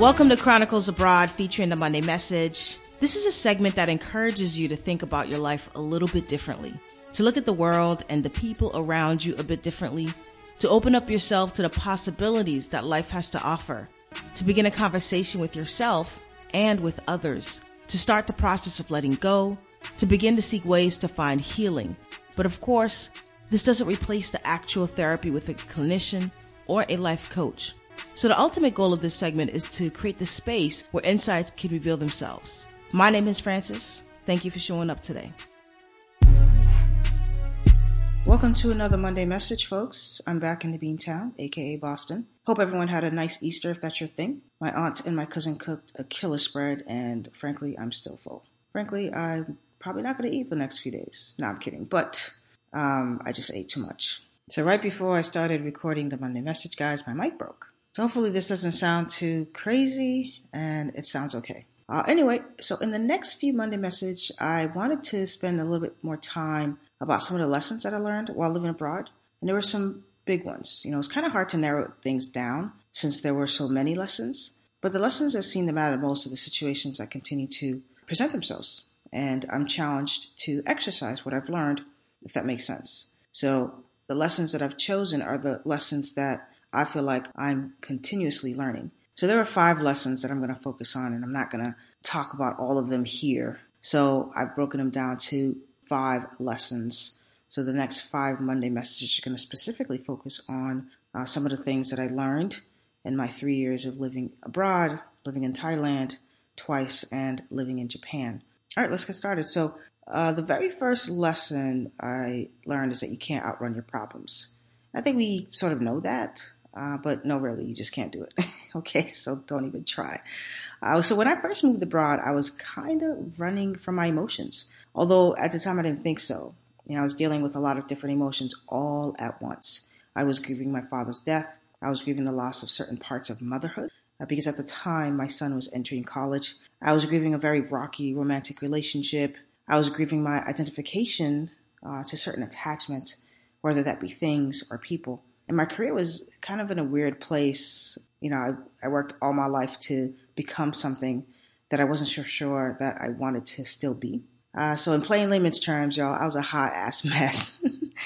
Welcome to Chronicles Abroad featuring the Monday Message. This is a segment that encourages you to think about your life a little bit differently, to look at the world and the people around you a bit differently, to open up yourself to the possibilities that life has to offer, to begin a conversation with yourself and with others, to start the process of letting go, to begin to seek ways to find healing. But of course, this doesn't replace the actual therapy with a clinician or a life coach. So the ultimate goal of this segment is to create the space where insights can reveal themselves. My name is Francis. Thank you for showing up today. Welcome to another Monday message, folks. I'm back in the Beantown, aka Boston. Hope everyone had a nice Easter if that's your thing. My aunt and my cousin cooked a killer spread, and frankly, I'm still full. Frankly, I'm probably not going to eat for the next few days. No, I'm kidding, but um, I just ate too much. So, right before I started recording the Monday message, guys, my mic broke. So hopefully this doesn't sound too crazy and it sounds okay. Uh, anyway, so in the next few Monday message, I wanted to spend a little bit more time about some of the lessons that I learned while living abroad. And there were some big ones. You know, it's kind of hard to narrow things down since there were so many lessons. But the lessons that seem to matter most are the situations that continue to present themselves. And I'm challenged to exercise what I've learned, if that makes sense. So the lessons that I've chosen are the lessons that I feel like I'm continuously learning. So there are five lessons that I'm going to focus on, and I'm not going to talk about all of them here. So I've broken them down to five lessons. So the next five Monday messages are going to specifically focus on uh, some of the things that I learned in my three years of living abroad, living in Thailand twice, and living in Japan. All right, let's get started. So uh, the very first lesson I learned is that you can't outrun your problems. I think we sort of know that. Uh, but no, really, you just can't do it. okay, so don't even try. Uh, so when I first moved abroad, I was kind of running from my emotions. Although at the time I didn't think so. You know, I was dealing with a lot of different emotions all at once. I was grieving my father's death. I was grieving the loss of certain parts of motherhood uh, because at the time my son was entering college. I was grieving a very rocky romantic relationship. I was grieving my identification uh, to certain attachments, whether that be things or people and my career was kind of in a weird place. You know, I, I worked all my life to become something that I wasn't sure, sure that I wanted to still be. Uh, so in plain layman's terms, y'all, I was a hot ass mess.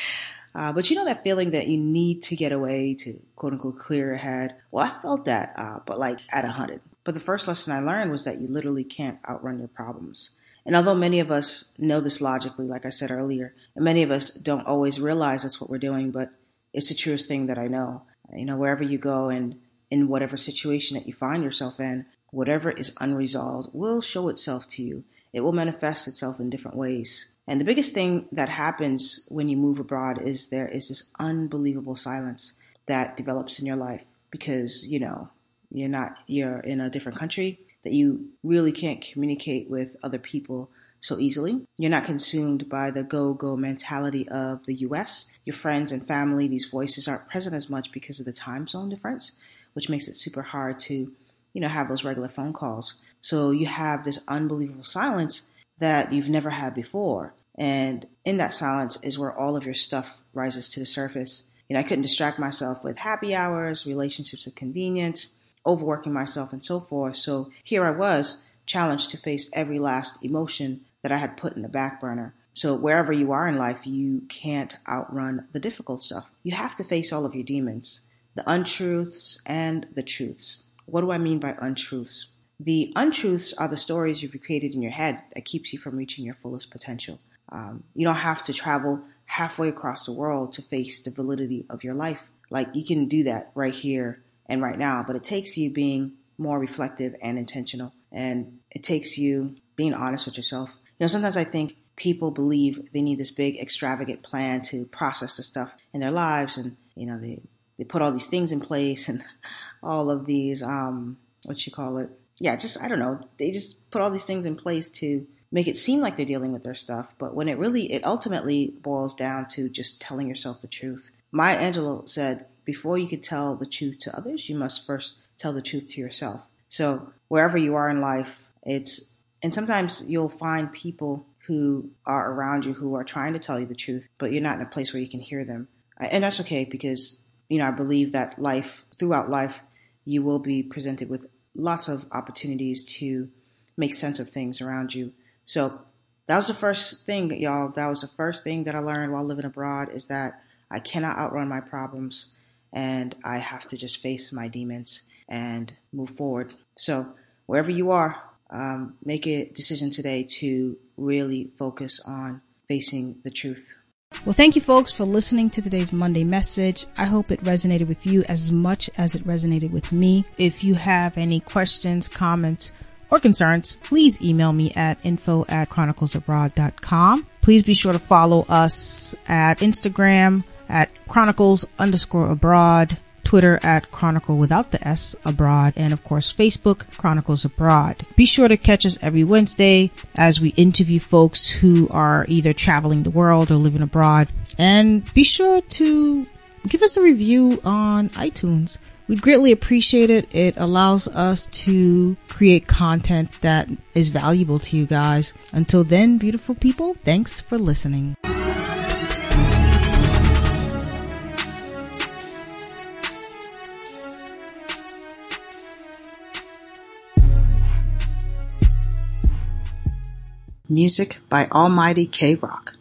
uh, but you know that feeling that you need to get away to quote unquote clear your head? Well, I felt that, uh, but like at a hundred. But the first lesson I learned was that you literally can't outrun your problems. And although many of us know this logically, like I said earlier, and many of us don't always realize that's what we're doing, but it's the truest thing that I know. You know, wherever you go and in whatever situation that you find yourself in, whatever is unresolved will show itself to you. It will manifest itself in different ways. And the biggest thing that happens when you move abroad is there is this unbelievable silence that develops in your life because, you know, you're not, you're in a different country that you really can't communicate with other people so easily. You're not consumed by the go go mentality of the US. Your friends and family, these voices aren't present as much because of the time zone difference, which makes it super hard to, you know, have those regular phone calls. So you have this unbelievable silence that you've never had before. And in that silence is where all of your stuff rises to the surface. You know, I couldn't distract myself with happy hours, relationships of convenience, overworking myself, and so forth. So here I was, challenged to face every last emotion that I had put in the back burner. So wherever you are in life, you can't outrun the difficult stuff. You have to face all of your demons, the untruths and the truths. What do I mean by untruths? The untruths are the stories you've created in your head that keeps you from reaching your fullest potential. Um, you don't have to travel halfway across the world to face the validity of your life. Like you can do that right here and right now, but it takes you being more reflective and intentional. And it takes you being honest with yourself you know, sometimes I think people believe they need this big extravagant plan to process the stuff in their lives and you know they they put all these things in place and all of these um what you call it. Yeah just i don't know they just put all these things in place to make it seem like they're dealing with their stuff. But when it really it ultimately boils down to just telling yourself the truth. Maya angelou said before you could tell the truth to others you must first tell the truth to yourself. So wherever you are in life it's and sometimes you'll find people who are around you who are trying to tell you the truth, but you're not in a place where you can hear them. And that's okay because, you know, I believe that life, throughout life, you will be presented with lots of opportunities to make sense of things around you. So that was the first thing, y'all. That was the first thing that I learned while living abroad is that I cannot outrun my problems and I have to just face my demons and move forward. So wherever you are, um, make a decision today to really focus on facing the truth. Well, thank you folks for listening to today's Monday message. I hope it resonated with you as much as it resonated with me. If you have any questions, comments, or concerns, please email me at info at chroniclesabroad.com. Please be sure to follow us at Instagram at chronicles underscore abroad, Twitter at Chronicle without the S abroad, and of course Facebook Chronicles Abroad. Be sure to catch us every Wednesday as we interview folks who are either traveling the world or living abroad. And be sure to give us a review on iTunes. We'd greatly appreciate it. It allows us to create content that is valuable to you guys. Until then, beautiful people, thanks for listening. Music by Almighty K Rock.